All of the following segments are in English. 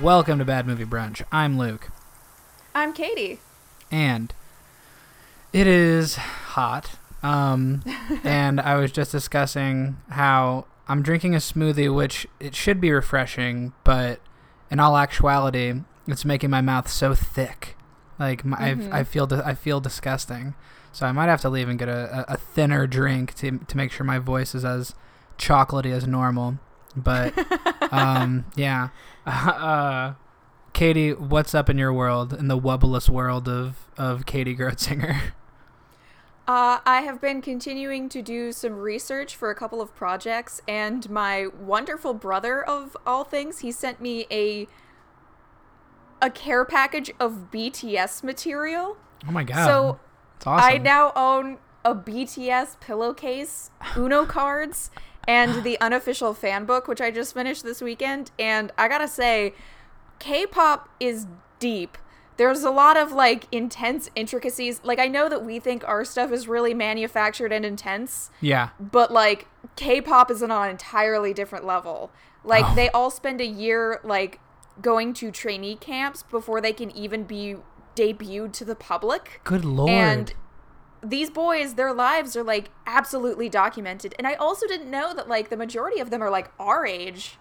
Welcome to Bad Movie Brunch. I'm Luke, I'm Katie. and it is hot. Um, and I was just discussing how I'm drinking a smoothie, which it should be refreshing, but in all actuality, it's making my mouth so thick, like my, Mhm. I, I feel I feel disgusting. So I might have to leave and get a, a, a thinner drink to to make sure my voice is as chocolatey as normal. But um, yeah. Uh, Katie, what's up in your world, in the wubbleless world of, of Katie Grotzinger? Uh, I have been continuing to do some research for a couple of projects, and my wonderful brother, of all things, he sent me a a care package of BTS material. Oh my god. So it's awesome. I now own a BTS pillowcase, Uno cards, and the unofficial fan book, which I just finished this weekend. And I gotta say, K-pop is deep. There's a lot of like intense intricacies. Like I know that we think our stuff is really manufactured and intense, yeah. but like K-pop is on an entirely different level. Like Oh. they all spend a year like going to trainee camps before they can even be debuted to the public. Good lord. And these boys, their lives are like absolutely documented. And I also didn't know that like the majority of them are like our age.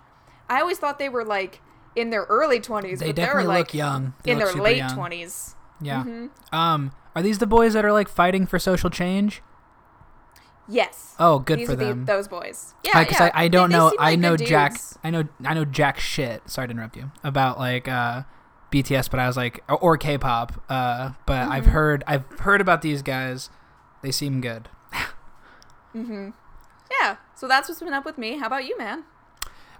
I always thought they were like in their early 20s, they definitely they're like look young. They in look their late young. 20s. Yeah. Mhm. Um, are these the boys that are like fighting for social change? Yes. Oh, good These for are the- them. those boys. Yeah, because yeah. I, I don't They- know I like know Jack dudes. I know I know Jack shit. Sorry to interrupt you about like uh, BTS, but I was like or, or K-pop. Uh, but I've Mm-hmm. heard I've heard about these guys. They seem good. Mm-hmm. Yeah. So that's what's been up with me. How about you, man?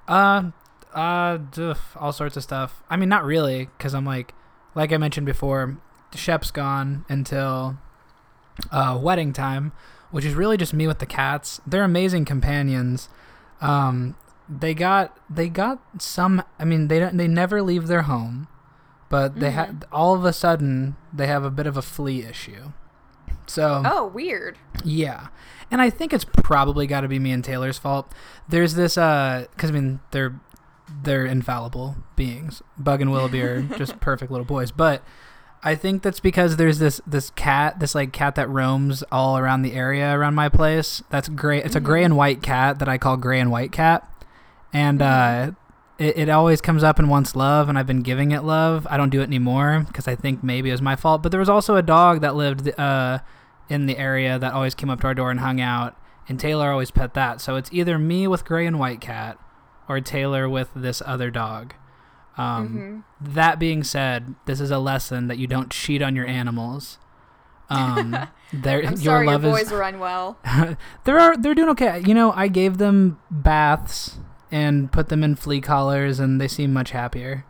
Uh, uh, duh, all sorts of stuff. I mean, not really, because I'm like, like I mentioned before, Shep's gone until uh, wedding time, which is really just me with the cats. They're amazing companions. Um, they got they got some. I mean, they don't. They never leave their home, but they had all of a sudden they have a bit of a flea issue. So Oh, weird. yeah. And I think it's probably got to be me and Taylor's fault. There's this uh cuz I mean they're they're infallible beings. Bug and Willoughby are just perfect little boys, but I think that's because there's this this cat, this like cat that roams all around the area around my place. That's gray. It's a gray and white cat that I call gray and white cat. And uh it, it always comes up and wants love, and I've been giving it love. I don't do it anymore because I think maybe it was my fault. But there was also a dog that lived uh, in the area that always came up to our door and hung out, and Taylor always pet that. So it's either me with gray and white cat, or Taylor with this other dog. Um, Mm-hmm. That being said, this is a lesson that you don't cheat on your animals. Um, their I'm your sorry your love boys is are unwell. they're are- they're doing okay. You know, I gave them baths and put them in flea collars, and they seem much happier.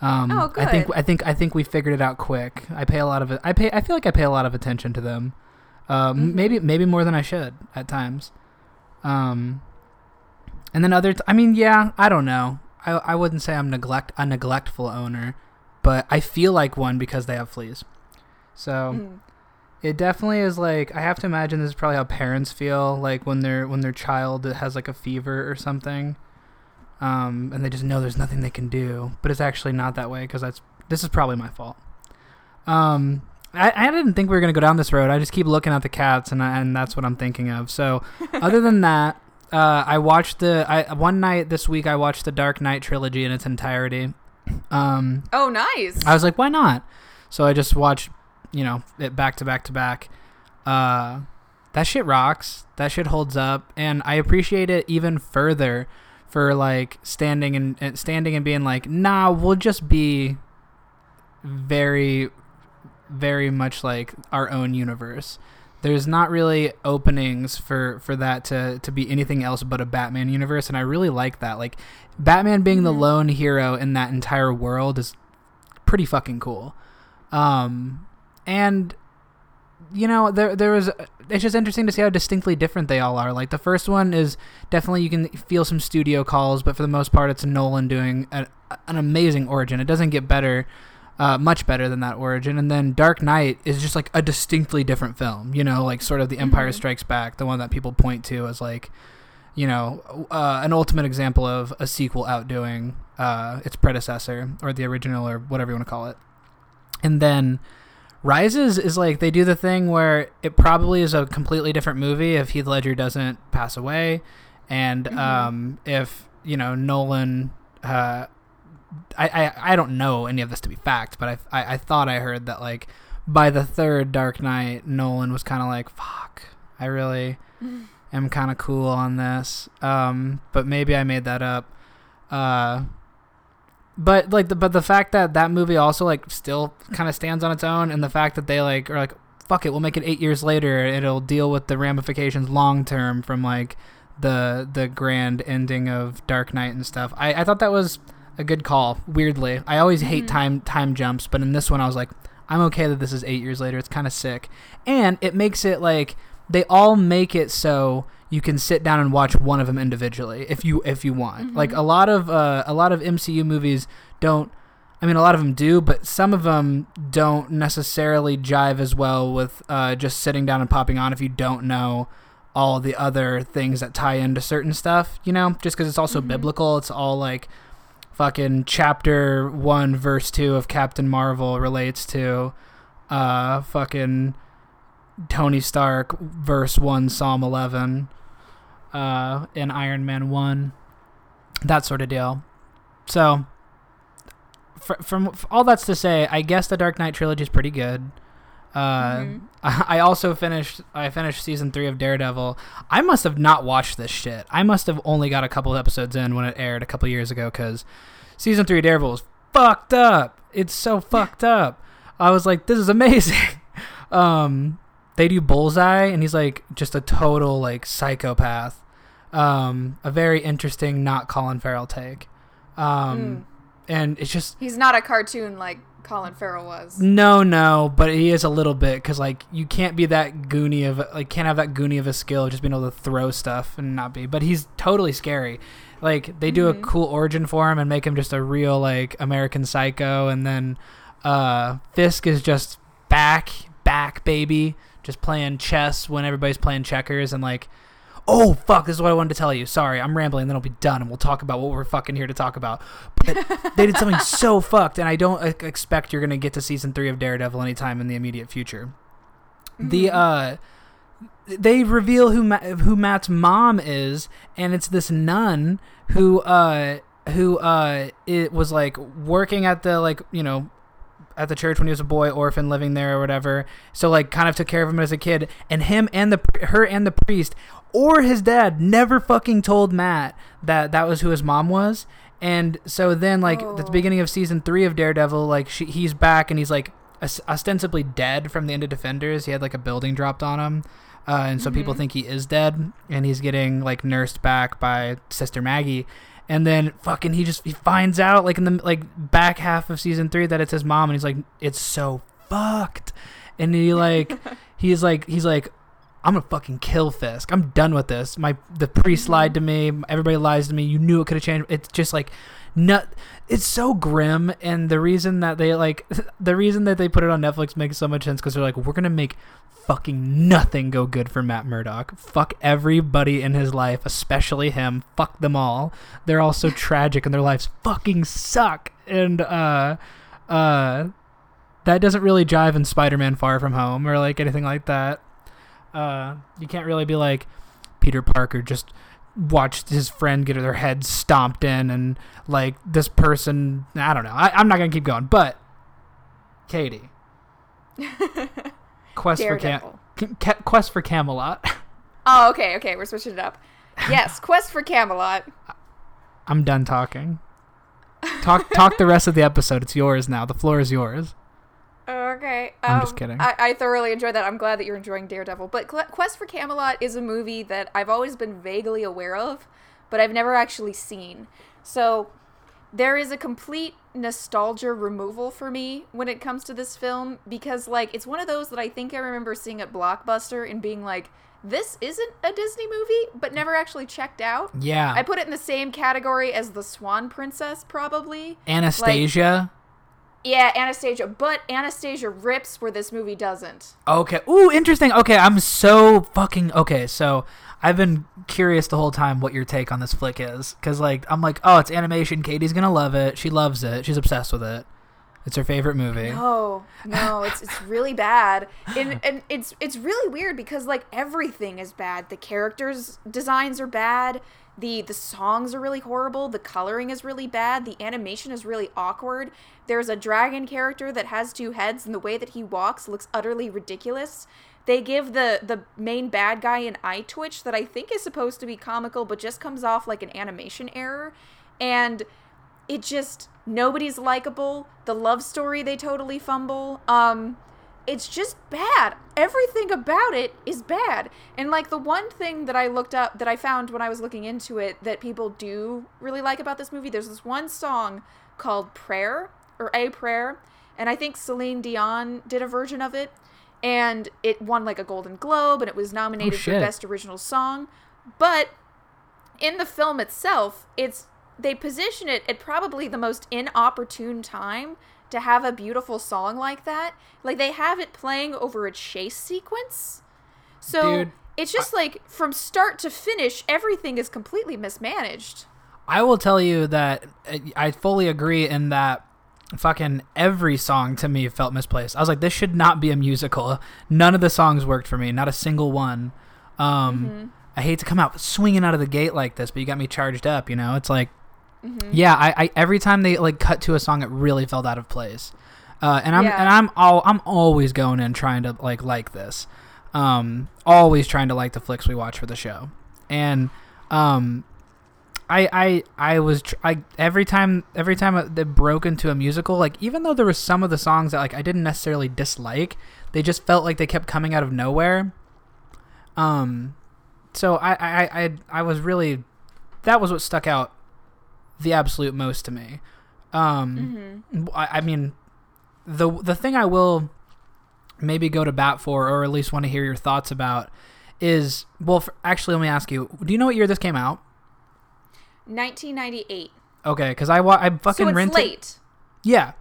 Um, Oh, I think. I think I think we figured it out quick. I pay a lot of I pay I feel like I pay a lot of attention to them. Um, Mhm. Maybe maybe more than I should at times. Um, and then other t- I mean, yeah, I don't know. I I wouldn't say I'm neglect a neglectful owner, but I feel like one because they have fleas. So. Mm. It definitely is like I have to imagine this is probably how parents feel like when their when their child has like a fever or something, um, and they just know there's nothing they can do. But it's actually not that way because that's this is probably my fault. Um, I, I didn't think we were gonna go down this road. I just keep looking at the cats and I, and that's what I'm thinking of. So other than that, uh, I watched the I one night this week I watched the Dark Knight trilogy in its entirety. Um, Oh, nice. I was like, why not? So I just watched, you know, it back to back to back. Uh, that shit rocks. That shit holds up, and I appreciate it even further for like standing and, and standing and being like, nah, we'll just be very, very much like our own universe. There's not really openings for for that to to be anything else but a Batman universe, and I really like that. Like Batman being the lone hero in that entire world is pretty fucking cool. Um, and you know, there there was. It's just interesting to see how distinctly different they all are. Like the first one is definitely you can feel some studio calls, but for the most part, it's Nolan doing a, an amazing origin. It doesn't get better, uh, much better than that origin. And then Dark Knight is just like a distinctly different film. You know, like sort of The Empire Mhm. Strikes Back, the one that people point to as like you know, uh, an ultimate example of a sequel outdoing uh, its predecessor or the original or whatever you want to call it. And then Rises is like they do the thing where it probably is a completely different movie if Heath Ledger doesn't pass away, and Mhm. um, if you know Nolan. Uh, I, I I don't know any of this to be fact, but I, I I thought I heard that like by the third Dark Knight, Nolan was kind of like, "Fuck, I really am kind of cool on this." Um, but maybe I made that up. Uh, but like the but the fact that that movie also like still kind of stands on its own, and the fact that they like are like, "Fuck it, we'll make it eight years later. It'll deal with the ramifications long term from like the the grand ending of Dark Knight and stuff." I I thought that was a good call. Weirdly, I always hate Mhm. time time jumps, but in this one, I was like, I'm okay that this is eight years later. It's kind of sick, and it makes it like they all make it so you can sit down and watch one of them individually if you if you want. Mhm. Like a lot of uh, a lot of MCU movies don't. I mean, a lot of them do, but some of them don't necessarily jive as well with uh, just sitting down and popping on if you don't know all the other things that tie into certain stuff. You know, just because it's also Mhm. biblical, it's all like fucking chapter one, verse two of Captain Marvel relates to uh fucking Tony Stark, verse one, Psalm eleven, uh, in Iron Man one, that sort of deal. So, fr- from f- all that's to say, I guess the Dark Knight trilogy is pretty good. Uh, Mhm. I also finished. I finished season three of Daredevil. I must have not watched this shit. I must have only got a couple of episodes in when it aired a couple years ago because season three of Daredevil was fucked up. It's so fucked up. I was like, this is amazing. um, they do Bullseye, and he's like just a total like psychopath. Um, a very interesting, not Colin Farrell take. Um, Mm. and it's just He's not a cartoon like Colin Farrell was. no, no, but he is a little bit because like you can't be that goony of like can't have that goony of a skill of just being able to throw stuff and not be. But he's totally scary. Like they do Mhm. a cool origin for him and make him just a real like American Psycho, and then uh, Fisk is just back, back baby, just playing chess when everybody's playing checkers and like. Oh fuck! This is what I wanted to tell you. Sorry, I'm rambling. Then I'll be done, and we'll talk about what we're fucking here to talk about. But they did something so fucked, and I don't expect you're gonna get to season three of Daredevil anytime in the immediate future. The Mhm. uh, they reveal who Ma- who Matt's mom is, and it's this nun who uh who uh it was like working at the like you know at the church when he was a boy orphan living there or whatever. So like kind of took care of him as a kid. And him and the her and the priest or his dad never fucking told matt that that was who his mom was. And so then like at the Oh. beginning of season three of daredevil like she, he's back and he's like os- ostensibly dead from the end of defenders. He had like a building dropped on him. Uh, and so people Mhm. think he is dead and he's getting like nursed back by sister maggie and then fucking he just he finds out like in the like back half of season three that it's his mom and he's like it's so fucked. And he like he's like he's like i'm gonna fucking kill fisk. I'm done with this. My the priest Mhm. lied to me. Everybody lies to me. You knew it could have changed. It's just like nut it's so grim and the reason that they like the reason that they put it on netflix makes so much sense because they're like we're gonna make fucking nothing go good for matt murdock. Fuck everybody in his life especially him. Fuck them all. They're all so tragic and their lives fucking suck. And uh uh that doesn't really jive in spider-man far from home or like anything like that. Uh you can't really be like peter parker just watched his friend get their head stomped in and like this person i don't know. I, i'm not gonna keep going but katie. Quest for Cam- Ca- quest for camelot. Oh, okay, okay, we're switching it up. Yes, Quest for Camelot. i'm done talking. Talk talk the rest of the episode. It's yours now. The floor is yours Okay. I'm just um, kidding. I, I thoroughly enjoyed that. I'm glad that you're enjoying Daredevil. But Cl- Quest for Camelot is a movie that I've always been vaguely aware of, but I've never actually seen. So there is a complete nostalgia removal for me when it comes to this film because, like, it's one of those that I think I remember seeing at Blockbuster and being like, this isn't a Disney movie, but never actually checked out. yeah I put it in the same category as The Swan Princess, probably. anastasia Yeah, Anastasia, but Anastasia rips where this movie doesn't. Okay. Ooh, interesting. Okay, I'm so fucking okay. So I've been curious the whole time what your take on this flick is, because like I'm like, oh, it's animation. Katie's gonna love it. She loves it. She's obsessed with it. It's her favorite movie. No, no, it's it's really bad, and and it's it's really weird because like everything is bad. The characters' designs are bad. the The songs are really horrible. The coloring is really bad. The animation is really awkward. There's a dragon character that has two heads, and the way that he walks looks utterly ridiculous. They give the the main bad guy an eye twitch that I think is supposed to be comical, but just comes off like an animation error, and it just nobody's likable. The love story they totally fumble. Um it's just bad. Everything about it is bad. And like the one thing that I looked up that I found when I was looking into it that people do really like about this movie, there's this one song called Prayer or A Prayer, and I think Celine Dion did a version of it and it won like a Golden Globe and it was nominated for best original song. But in the film itself, it's they position it at probably the most inopportune time to have a beautiful song like that. Like they have it playing over a chase sequence. So Dude, it's just like from start to finish, everything is completely mismanaged. I will tell you that uh, I fully agree in that fucking every song to me felt misplaced. I was like, this should not be a musical. None of the songs worked for me, not a single one. Um, I hate to come out swinging out of the gate like this, but you got me charged up. You know, it's like, yeah, I, I every time they like cut to a song, it really felt out of place. Uh, and I'm Yeah. and I'm all I'm always going in trying to like like this, um, always trying to like the flicks we watch for the show, and um, I I I was tr- I every time every time they broke into a musical like even though there was some of the songs that like I didn't necessarily dislike they just felt like they kept coming out of nowhere um so I I I, I was really that was what stuck out the absolute most to me um mm-hmm. I, I mean the the thing I will maybe go to bat for or at least want to hear your thoughts about is well f actually let me ask you do you know what year this came out 1998. Okay, because I wa- I fucking so rented. late. Yeah,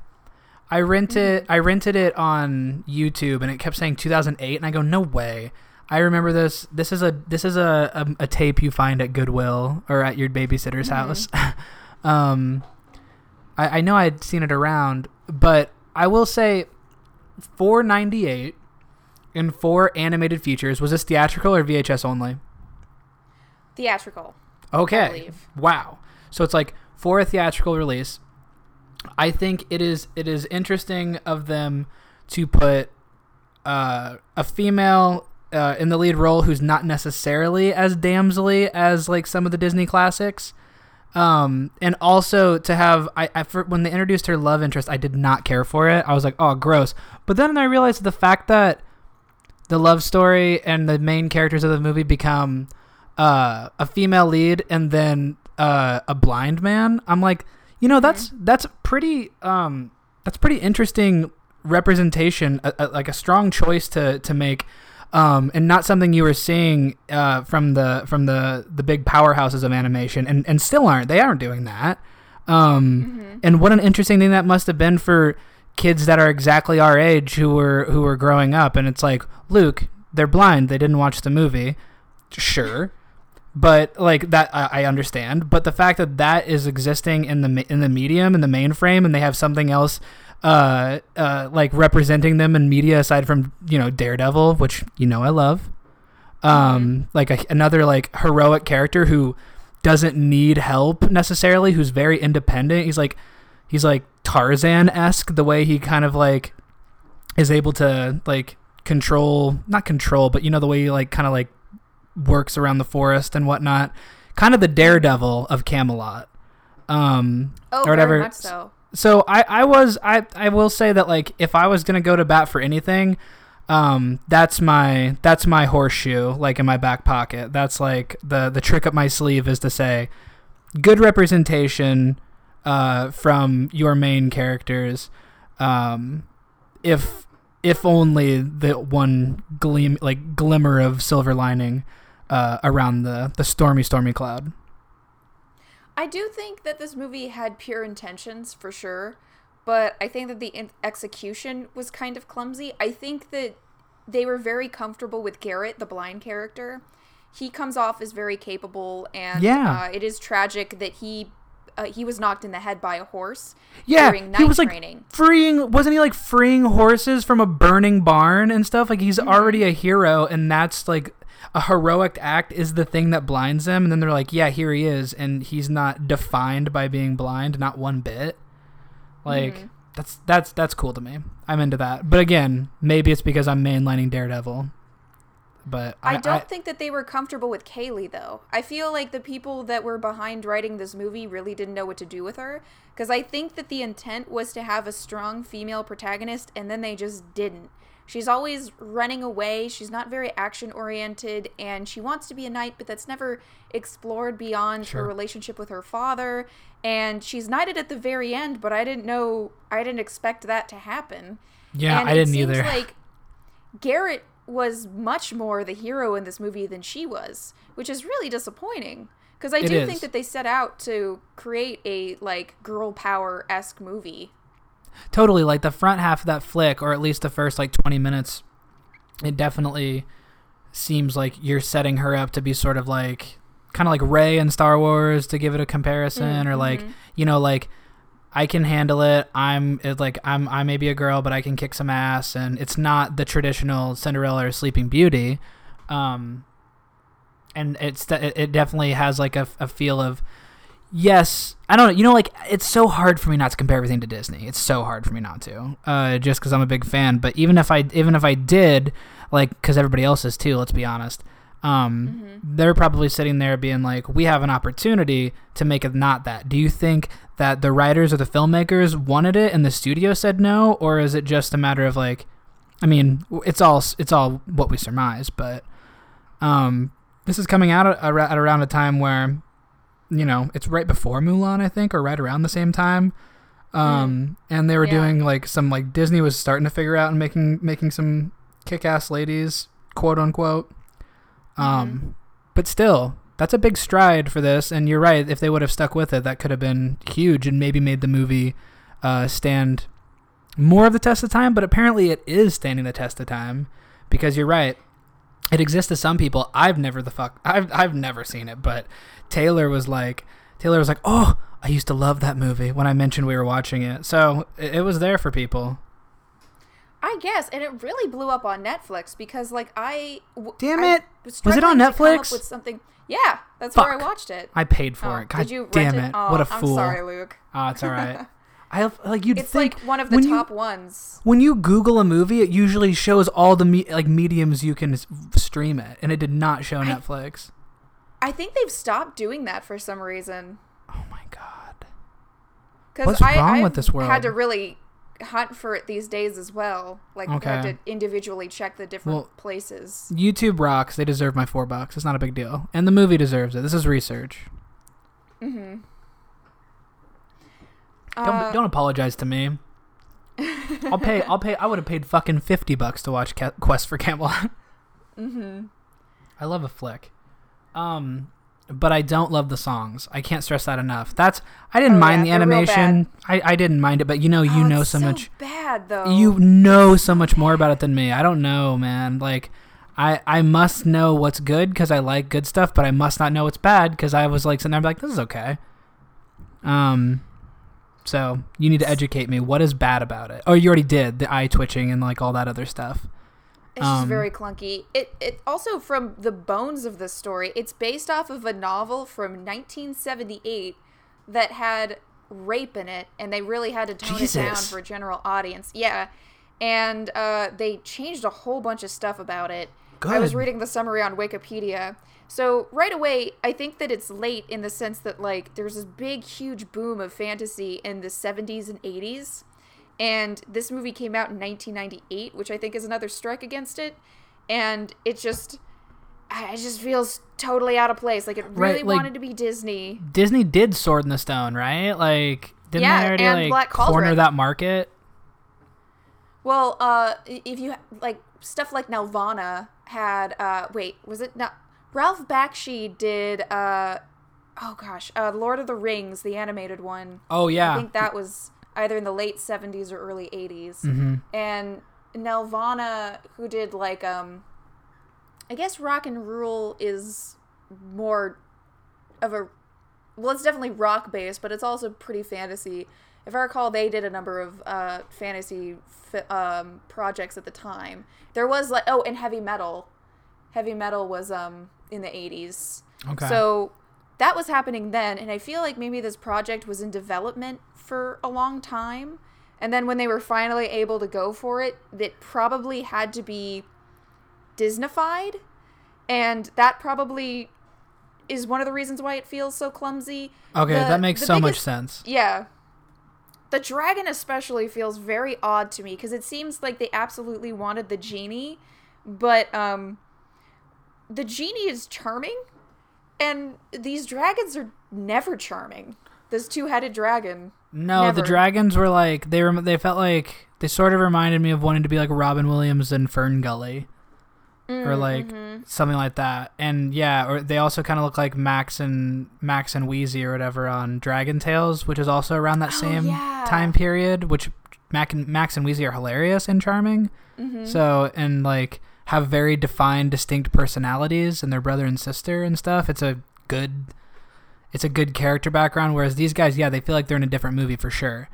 I rented mm-hmm. I rented it on YouTube, and it kept saying 2008, and I go, no way. I remember this. This is a this is a a, a tape you find at Goodwill or at your babysitter's mm-hmm. house. um, I I know I'd seen it around, but I will say, 498 and four animated features. Was this theatrical or VHS only? Theatrical. Okay. Wow. So it's like for a theatrical release, I think it is it is interesting of them to put uh, a female uh, in the lead role who's not necessarily as damselly as like some of the Disney classics. Um, and also to have I, I for, when they introduced her love interest, I did not care for it. I was like, oh, gross. But then I realized the fact that the love story and the main characters of the movie become uh, a female lead and then uh, a blind man. I'm like, you know, that's that's pretty um, that's pretty interesting representation, a, a, like a strong choice to to make. Um, and not something you were seeing uh, from the from the the big powerhouses of animation, and, and still aren't. They aren't doing that. Um, And what an interesting thing that must have been for kids that are exactly our age who were who were growing up. And it's like, Luke, they're blind. They didn't watch the movie. Sure, but like that, I, I understand. But the fact that that is existing in the in the medium in the mainframe, and they have something else. Uh, uh, like representing them in media aside from you know Daredevil, which you know I love, um, like a, another like heroic character who doesn't need help necessarily, who's very independent. He's like he's like Tarzan esque the way he kind of like is able to like control not control, but you know the way he like kind of like works around the forest and whatnot. Kind of the Daredevil of Camelot. Um, Oh, or whatever. very much so. So I, I was I, I will say that like if I was gonna go to bat for anything, um, that's my that's my horseshoe like in my back pocket. That's like the the trick up my sleeve is to say, good representation, uh, from your main characters, um, if if only the one gleam like glimmer of silver lining, uh, around the the stormy stormy cloud. I do think that this movie had pure intentions for sure, but I think that the in- execution was kind of clumsy. I think that they were very comfortable with Garrett, the blind character. He comes off as very capable, and Yeah. uh, it is tragic that he uh, he was knocked in the head by a horse Yeah, during night he was like training. freeing. Wasn't he like freeing horses from a burning barn and stuff? Like Mm-hmm. he's already a hero, and that's like a heroic act is the thing that blinds him. And then they're like, yeah, here he is, and he's not defined by being blind, not one bit. Like Mm-hmm. that's that's that's cool to me. I'm into that. But again, maybe it's because I'm mainlining Daredevil. But I, I, don't I- think that they were comfortable with Kayley though. I feel like the people that were behind writing this movie really didn't know what to do with her because I think that the intent was to have a strong female protagonist and then they just didn't. She's always running away. She's not very action oriented and she wants to be a knight but that's never explored beyond Sure. her relationship with her father and she's knighted at the very end but I didn't know I didn't expect that to happen. yeah, And I didn't either. Like Garrett was much more the hero in this movie than she was, which is really disappointing. Because I It do is. think that they set out to create a like girl power esque movie. Totally like the front half of that flick or at least the first like 20 minutes it definitely seems like you're setting her up to be sort of like kind of like Rey in Star Wars to give it a comparison or like you know like I can handle it. I'm it, like I'm I may be a girl but I can kick some ass and it's not the traditional Cinderella or Sleeping Beauty. Um and it's it it definitely has like a, a feel of yes. I don't know. You know like it's so hard for me not to compare everything to disney. It's so hard for me not to uh just because i'm a big fan. But even if i even if i did like because everybody else is too let's be honest um they're probably sitting there being like we have an opportunity to make it not that. Do you think that the writers or the filmmakers wanted it and the studio said no? Or is it just a matter of like i mean it's all it's all what we surmise. But um this is coming out at around a time where you know, it's right before Mulan, I think, or right around the same time. Um, and they were Yeah. doing like some like Disney was starting to figure out and making making some kick-ass ladies, quote unquote. Um, but still, that's a big stride for this. And you're right, if they would have stuck with it, that could have been huge and maybe made the movie uh, stand more of the test of time. But apparently, it is standing the test of time because you're right it exists to some people. I've never the fuck I've I've never seen it, but Taylor was like Taylor was like, "Oh, I used to love that movie" when I mentioned we were watching it. So, it, it was there for people. I guess, and it really blew up on Netflix because like I w- Damn I it. was, Was it on struggling to come up Netflix? with something. Yeah, that's where I watched it. I paid for Oh, it. God did you damn rent it. Oh, what a I'm fool. sorry, Luke. Oh, it's all right. I have, like you'd It's think like one of the when you- top ones. when you Google a movie, it usually shows all the me- like mediums you can s- stream it, and it did not show Netflix. I think they've stopped doing that for some reason. Oh my god. What's I wrong I've with this world? had to really hunt for it these days as well. Like I had to individually check the different Well, places. YouTube rocks. They deserve my four bucks. It's not a big deal, and the movie deserves it. This is research. Mm-hmm. Don't Uh, don't apologize to me. I'll pay. I'll pay. I would have paid fucking fifty bucks to watch Ca- Quest for Camelot. mm-hmm. I love a flick, um, but I don't love the songs. I can't stress that enough. That's I didn't Oh, mind yeah, the animation. I I didn't mind it, but you know you Oh, know it's so much. bad though. You know so much more about it than me. I don't know, man. Like. I, I must know what's good because I like good stuff, but I must not know what's bad because I was like sitting there like this is okay. Um, so you need to educate me. What is bad about it? Oh, you already did the eye twitching and like all that other stuff. It's just Um, very clunky. It it also from the bones of the story. It's based off of a novel from 1978 that had rape in it, and they really had to tone it down for a general audience. Yeah, and uh, they changed a whole bunch of stuff about it. I was reading the summary on Wikipedia. So right away, I think that it's late in the sense that like there's this big, huge boom of fantasy in the 70s and 80s, and this movie came out in 1998, which I think is another strike against it. And it just, I- it just feels totally out of place. Like it Right, really like- wanted to be Disney. Disney did Sword in the Stone, right? Like, didn't Yeah, they already like Black corner Cauldron. that market? Well, uh, if you like stuff like Nelvana had, uh, wait, was it not? Ralph Bakshi did, uh, oh gosh, uh, Lord of the Rings, the animated one. Oh yeah, I think that was either in the late 70s or early 80s. hmm And Nelvana, who did like um I guess Rock and Rule is more of a well, it's definitely rock based, but it's also pretty fantasy. If I recall, they did a number of uh, fantasy fi- um, projects at the time. There was like oh, and heavy metal. Heavy metal was um in the eighties. Okay. So that was happening then, and I feel like maybe this project was in development for a long time. And then when they were finally able to go for it, that probably had to be Disneyfied. And that probably is one of the reasons why it feels so clumsy. okay, the- that makes so much sense. Yeah. The dragon especially feels very odd to me because it seems like they absolutely wanted the genie, but um the genie is charming and these dragons are never charming. This two-headed dragon. No, the dragons were like they were. They felt like they sort of reminded me of wanting to be like Robin Williams and Fern Gully, or like something like that. And yeah, or they also kind of look like Max and Max and Wheezie or whatever on Dragon Tales, which is also around that Oh, same yeah. time period. Which Mac and Max and Wheezie are hilarious and charming. Mm-hmm. So and like have very defined, distinct personalities, and their brother and sister and stuff. It's a good. It's a good character background, whereas these guys, yeah, they feel like they're in a different movie for sure.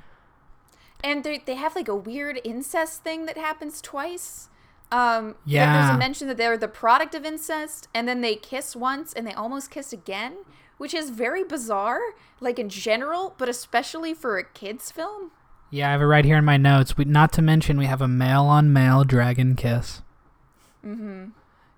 And they they have like a weird incest thing that happens twice. Um, Yeah. There's a mention that they're the product of incest, and then they kiss once, and they almost kiss again, which is very bizarre, like in general, but especially for a kids' film. Yeah, I have it right here in my notes. We, not to mention, we have a male on male dragon kiss. Mm-hmm.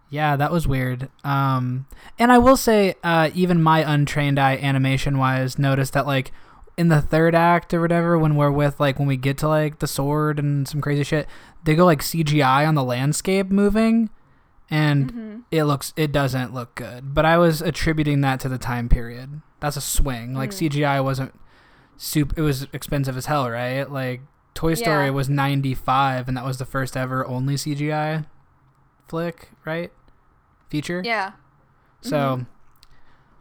Yeah, that was weird. Um, and I will say, uh, even my untrained eye, animation wise, noticed that like in the third act or whatever, when we're with like when we get to like the sword and some crazy shit, they go like CGI on the landscape moving, and Mm-hmm. it looks it doesn't look good. But I was attributing that to the time period. That's a swing. Like Mm. CGI wasn't soup. It was expensive as hell, right? Like Toy Story Yeah. was ninety five, and that was the first ever only CGI flick, right? Feature. Yeah. So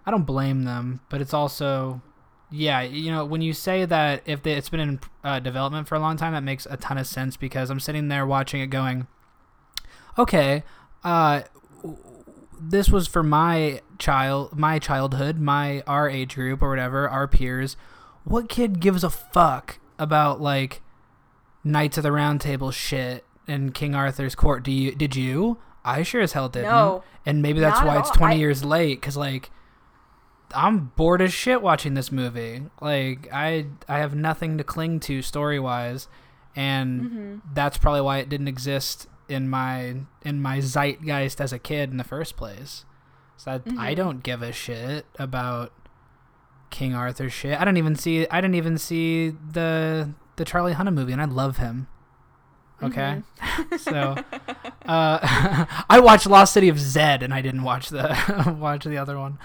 I don't blame them, but it's also, yeah, you know, when you say that if they, it's been in uh, development for a long time, that makes a ton of sense because I'm sitting there watching it going, okay, uh, this was for my child, my childhood, my our age group or whatever, our peers. What kid gives a fuck about like Knights of the Round Table shit and King Arthur's court? Do you? Did you? I sure as hell didn't. No. And maybe that's why it's 20 I- years late cuz like I'm bored as shit watching this movie. Like I I have nothing to cling to story-wise and Mm-hmm. that's probably why it didn't exist in my in my zeitgeist as a kid in the first place. So I, Mm-hmm. I don't give a shit about King Arthur shit. I don't even see I didn't even see the the Charlie Hunnam movie and I love him. Okay? Mm-hmm. so uh I watched Lost City of Zed and I didn't watch the watch the other one.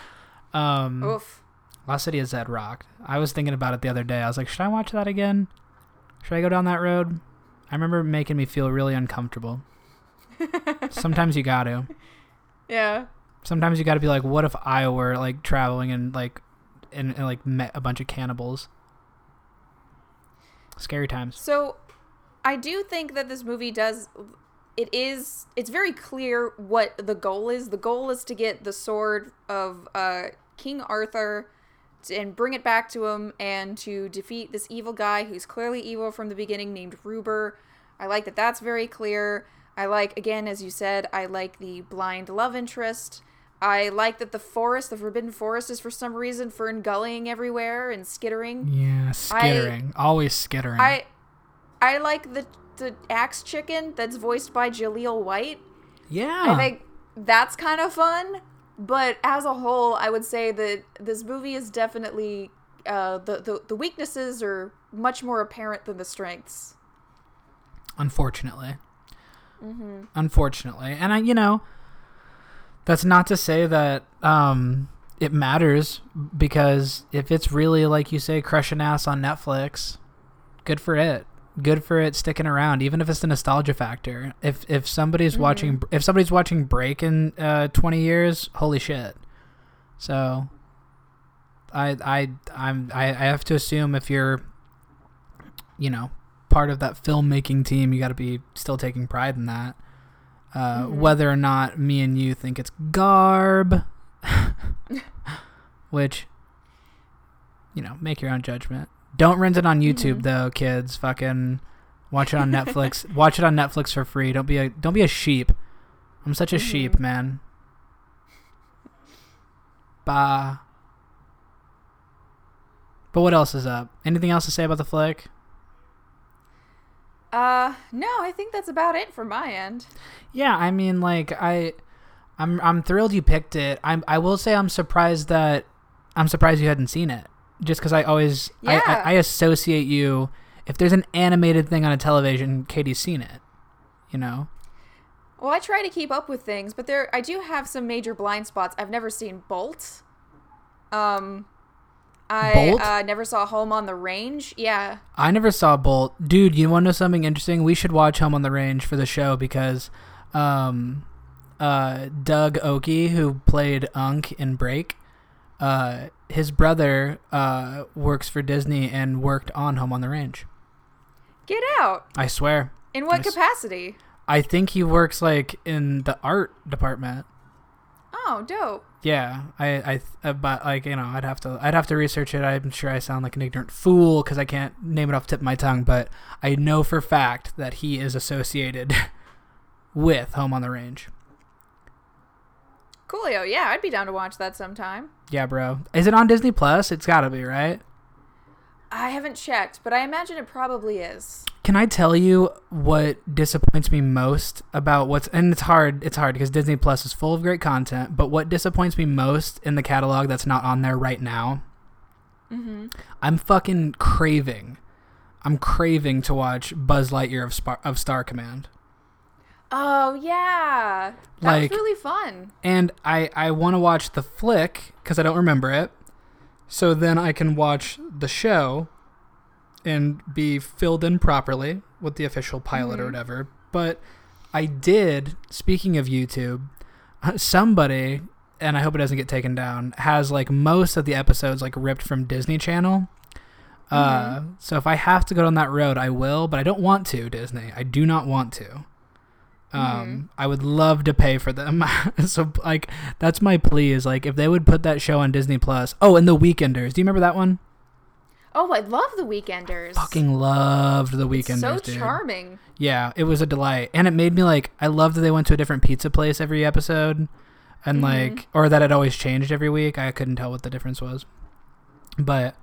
Um Oof. Lost City of Zed rocked. I was thinking about it the other day. I was like, should I watch that again? Should I go down that road? I remember making me feel really uncomfortable. Sometimes you got to. Yeah. Sometimes you got to be like, what if I were like traveling and like and, and like met a bunch of cannibals? Scary times. So, I do think that this movie does. It is. It's very clear what the goal is. The goal is to get the sword of uh, King Arthur and bring it back to him and to defeat this evil guy who's clearly evil from the beginning named Ruber. I like that that's very clear. I like, again, as you said, I like the blind love interest. I like that the forest, the Forbidden Forest, is for some reason fern gullying everywhere and skittering. Yeah, skittering. Always skittering. I I like the the axe chicken that's voiced by Jaleel White. yeah. I think that's kind of fun. But as a whole, I would say that this movie is definitely uh, the, the the weaknesses are much more apparent than the strengths. unfortunately. Mm-hmm. Unfortunately, and I, you know, that's not to say that um, it matters because if it's really like you say, crushing ass on Netflix, good for it. Good for it sticking around, even if it's the nostalgia factor. If if somebody's watching, if somebody's watching Break in uh, twenty years, holy shit. So, I I I'm I, I have to assume if you're you know, part of that filmmaking team, you got to be still taking pride in that. Uh, Mhm. Whether or not me and you think it's garb, which, you know, make your own judgment. Don't rent it on YouTube Mhm. though, kids. Fucking watch it on Netflix. watch it on Netflix for free. Don't be a don't be a sheep. I'm such a sheep, Mhm. man. Bah. But what else is up? Anything else to say about the flick? Uh, no, I think that's about it for my end. Yeah, I mean, like I, I'm I'm thrilled you picked it. I'm I will say I'm surprised that I'm surprised you hadn't seen it. Just because I always I, Yeah. I, I associate you. If there's an animated thing on a television, Katie's seen it. You know. Well, I try to keep up with things, but there I do have some major blind spots. I've never seen Bolt. Um, I Bolt? Uh, never saw Home on the Range. Yeah. I never saw Bolt. Dude, you want to know something interesting? We should watch Home on the Range for the show because um, uh, Doug Oki, who played Unk in Break, uh, his brother uh, works for Disney and worked on Home on the Range. Get out. I swear. In what Nice. capacity? I think he works like in the art department. Oh, dope. Yeah, I, I, uh, but like you know, I'd have to, I'd have to research it. I'm sure I sound like an ignorant fool because I can't name it off the tip of my tongue, but I know for fact that he is associated with Home on the Range. Coolio. Yeah, I'd be down to watch that sometime. Yeah, bro. Is it on Disney Plus? It's got to be, right? I haven't checked, but I imagine it probably is. Can I tell you what disappoints me most about what's and it's hard it's hard because Disney Plus is full of great content, but what disappoints me most in the catalog that's not on there right now? Mm-hmm. I'm fucking craving. I'm craving to watch Buzz Lightyear of Spar- of Star Command. Oh yeah, that Like- was really fun. And I I want to watch the flick cuz I don't remember it. So then I can watch the show and be filled in properly with the official pilot or Mhm. whatever. But I did, speaking of YouTube, somebody and I hope it doesn't get taken down, has like most of the episodes like ripped from Disney Channel. Uh, so if I have to go down that road, I will, but I don't want to, Disney. I do not want to. Um, I would love to pay for them. so like that's my plea is like if they would put that show on Disney Plus. Oh, and The Weekenders. Do you remember that one? Oh, I love the Weekenders. I Fucking loved The Weekenders, so dude. charming. Yeah, it was a delight. And it made me like I loved that they went to a different pizza place every episode and Mhm. like or that it always changed every week. I couldn't tell what the difference was. But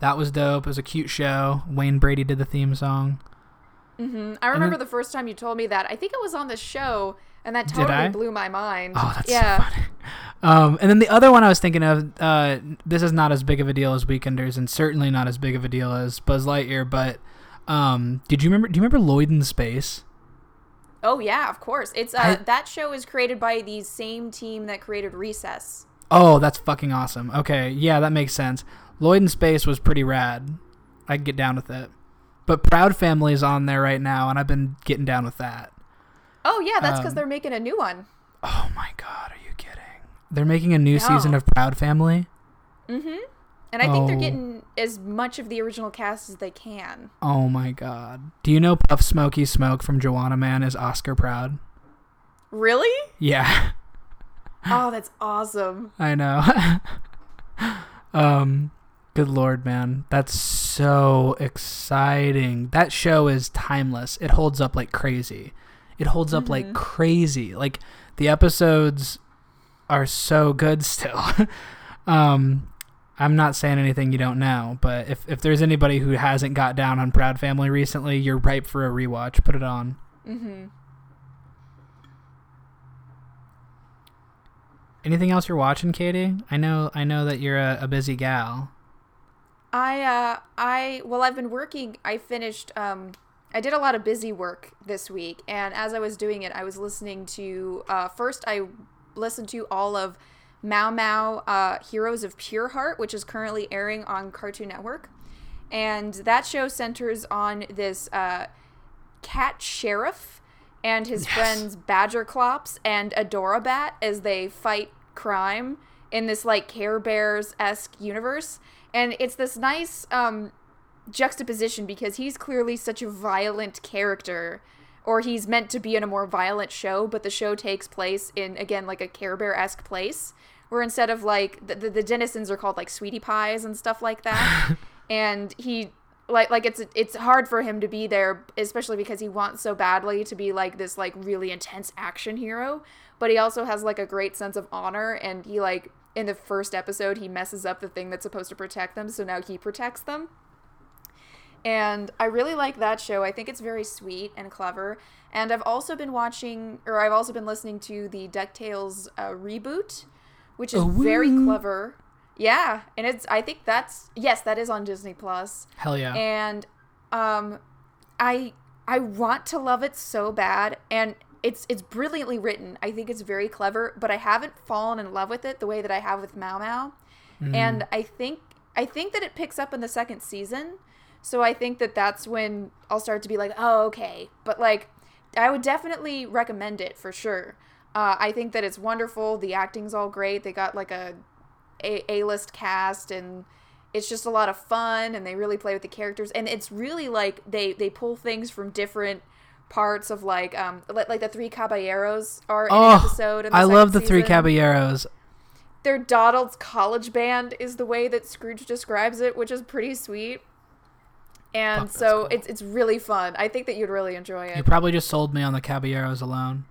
that was dope. It was a cute show. Wayne Brady did the theme song. Hmm I remember then- the first time you told me that. I think it was on the show, and that totally blew my mind. Oh, that's yeah. so funny. Um, and then the other one I was thinking of, uh, this is not as big of a deal as Weekenders, and certainly not as big of a deal as Buzz Lightyear. But um, did you remember? Do you remember Lloyd in Space? Oh yeah, of course. It's uh, I- that show is created by the same team that created Recess. Oh, that's fucking awesome. Okay, yeah, that makes sense. Lloyd in Space was pretty rad. I can get down with it. But Proud Family is on there right now, and I've been getting down with that. Oh yeah, that's because Um, they're making a new one. Oh my god, are you kidding? They're making a new No. season of Proud Family. Mm-hmm. And I think they're Oh. getting as much of the original cast as they can. Oh my god. Do you know Puff Smokey Smoke from Juwanna Mann is Oscar Proud? Really? Yeah, Oh, that's awesome. I know. um, good lord, man, that's so exciting. That show is timeless. It holds up like crazy. It holds up like Mhm. crazy. Like the episodes are so good still. um, I'm not saying anything you don't know, but if if there's anybody who hasn't got down on Proud Family recently, you're ripe for a rewatch. Put it on. Mm-hmm. Anything else you're watching, Katie? I know I know that you're a, a busy gal. I uh I well I've been working I finished um I did a lot of busy work this week and as I was doing it I was listening to uh first I listened to all of Mao Mao uh Heroes of Pure Heart which is currently airing on Cartoon Network and that show centers on this uh cat sheriff and his Yes. friends Badgerclops and Adorabat as they fight crime in this like Care Bears esque universe. And it's this nice, um, juxtaposition because he's clearly such a violent character or he's meant to be in a more violent show but the show takes place in again like a care bear-esque place where instead of like the, the, the denizens are called like sweetie pies and stuff like that. And he like like it's it's hard for him to be there especially because he wants so badly to be like this like really intense action hero. But he also has like a great sense of honor and he like in the first episode he messes up the thing that's supposed to protect them so now he protects them and I really like that show. I think it's very sweet and clever. And I've also been watching, or I've also been listening to the DuckTales uh, reboot, which is Oh, very clever. Yeah, and it's. I think that's yes, that is on Disney Plus. Hell yeah. And um, I I want to love it so bad, and it's it's brilliantly written. I think it's very clever, but I haven't fallen in love with it the way that I have with Mao Mao. Mm. And I think I think that it picks up in the second season. So I think that that's when I'll start to be like, oh, okay. But like, I would definitely recommend it for sure. Uh, I think that it's wonderful. The acting's all great. They got like a a A list cast, and it's just a lot of fun. And they really play with the characters. And it's really like they they pull things from different parts of like um like, like the three caballeros are in an Oh, episode. In I love the second three caballeros. their Donald's college band is the way that Scrooge describes it, which is pretty sweet. And Fuck, so cool. it's it's really fun. I think that you'd really enjoy it. You probably just sold me on the caballeros alone.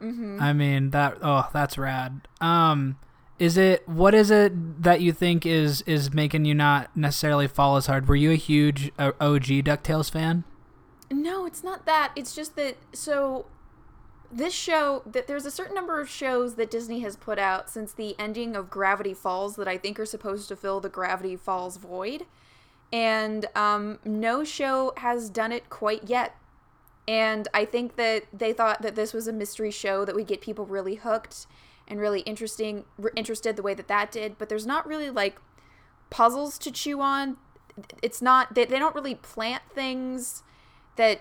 hmm I mean that. Oh, that's rad. Um, is it? What is it that you think is is making you not necessarily fall as hard? Were you a huge uh, OG Ducktales fan? No, it's not that. It's just that so this show that there's a certain number of shows that Disney has put out since the ending of Gravity Falls that I think are supposed to fill the Gravity Falls void. And um, no show has done it quite yet. And I think that they thought that this was a mystery show that would get people really hooked and really interesting, interested the way that that did. But there's not really like puzzles to chew on. It's not they, they don't really plant things that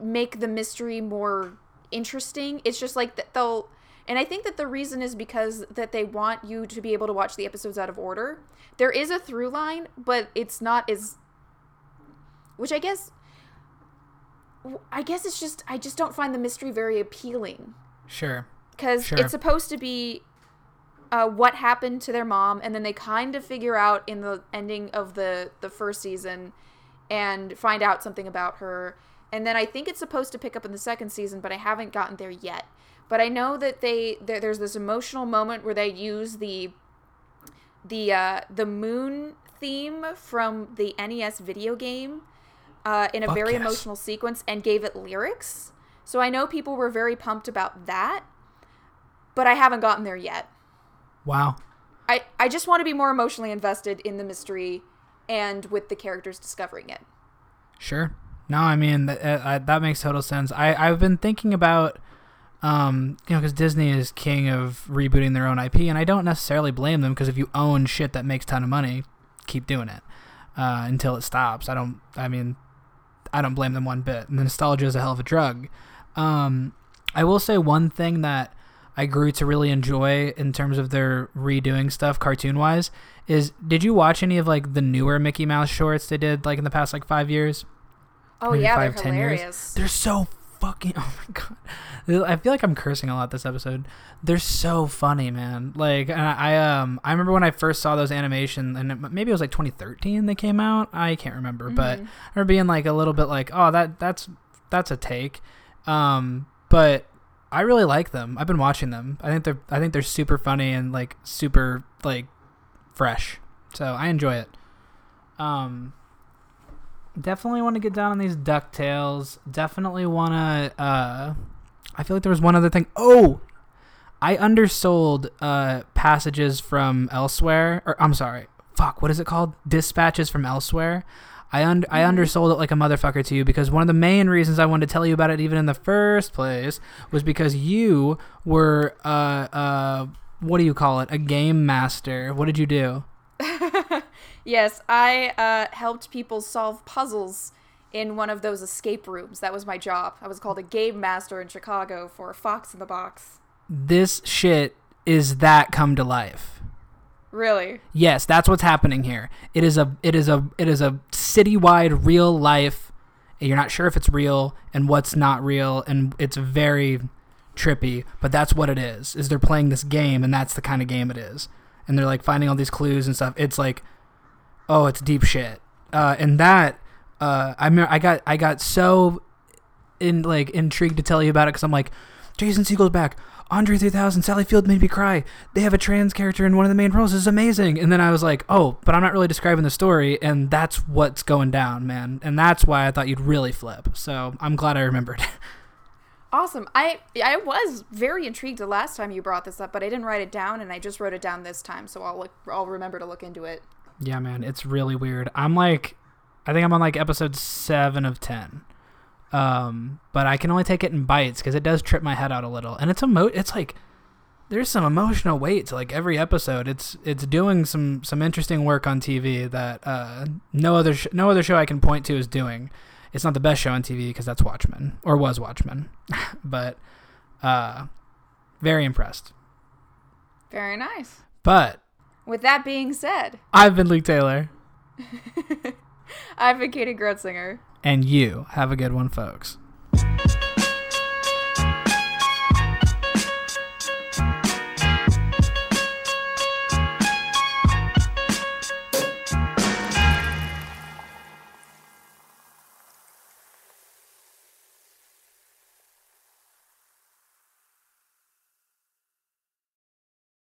make the mystery more interesting. It's just like that they'll and I think that the reason is because that they want you to be able to watch the episodes out of order. There is a through line, but it's not as which I guess I guess it's just I just don't find the mystery very appealing Sure. because Sure. it's supposed to be uh, what happened to their mom, and then they kind of figure out in the ending of the the first season and find out something about her. And then I think it's supposed to pick up in the second season, but I haven't gotten there yet. But I know that they there, there's this emotional moment where they use the the uh, the moon theme from the NES video game uh, in a Fuck very yes. emotional sequence and gave it lyrics. So I know people were very pumped about that, but I haven't gotten there yet. Wow. I, I just want to be more emotionally invested in the mystery and with the characters discovering it. Sure. No, I mean that uh, that makes total sense. I I've been thinking about, um, you know, because Disney is king of rebooting their own IP, and I don't necessarily blame them because if you own shit that makes ton of money, keep doing it uh, until it stops. I don't. I mean, I don't blame them one bit. And nostalgia is a hell of a drug. Um, I will say one thing that I grew to really enjoy in terms of their redoing stuff cartoon wise is did you watch any of like the newer Mickey Mouse shorts they did like in the past like five years? Oh Maybe yeah, five, they're 10 years. hilarious. They're so fucking. Oh my god, I feel like I'm cursing a lot this episode. They're so funny, man. Like and I, I um I remember when I first saw those animation, and it, maybe it was like 2013 they came out. I can't remember, but Mhm. I remember being like a little bit like, oh that that's that's a take. Um, but I really like them. I've been watching them. I think they're I think they're super funny and like super like fresh. So I enjoy it. Um, definitely want to get down on these Ducktales. Definitely want to. Uh, I feel like there was one other thing. Oh, I undersold uh passages from elsewhere. Or I'm sorry. Fuck. What is it called? Dispatches from elsewhere. I un- I Mhm. undersold it like a motherfucker to you because one of the main reasons I wanted to tell you about it even in the first place was because you were uh uh what do you call it a game master. What did you do? yes, I uh, helped people solve puzzles in one of those escape rooms. That was my job. I was called a game master in Chicago for Fox in the Box. This shit is that come to life. Really? Yes, that's what's happening here. It is a it is a it is a citywide real life. You're not sure if it's real and what's not real, and it's very trippy. But that's what it is. Is they're playing this game, and that's the kind of game it is. And they're like finding all these clues and stuff. It's like, oh, it's deep shit. Uh, and that uh, I mean, I got I got so in like intrigued to tell you about it because I'm like, Jason Segel's back. Andre 3000, Sally Field made me cry. They have a trans character in one of the main roles. This is amazing. And then I was like, oh, but I'm not really describing the story, and that's what's going down, man. And that's why I thought you'd really flip. So I'm glad I remembered. Awesome. I I was very intrigued the last time you brought this up, but I didn't write it down, and I just wrote it down this time, so I'll look, I'll remember to look into it. Yeah, man, it's really weird. I'm like, I think I'm on like episode seven of ten. Um, but I can only take it in bites because it does trip my head out a little, and it's a emo. It's like there's some emotional weight to like every episode. It's it's doing some some interesting work on TV that uh, no other sh- no other show I can point to is doing. It's not the best show on TV because that's Watchmen or was Watchmen, but uh, very impressed. Very nice. But With that being said, I've been Luke Taylor, I've been Katie Grotzinger. and you have a good one, folks.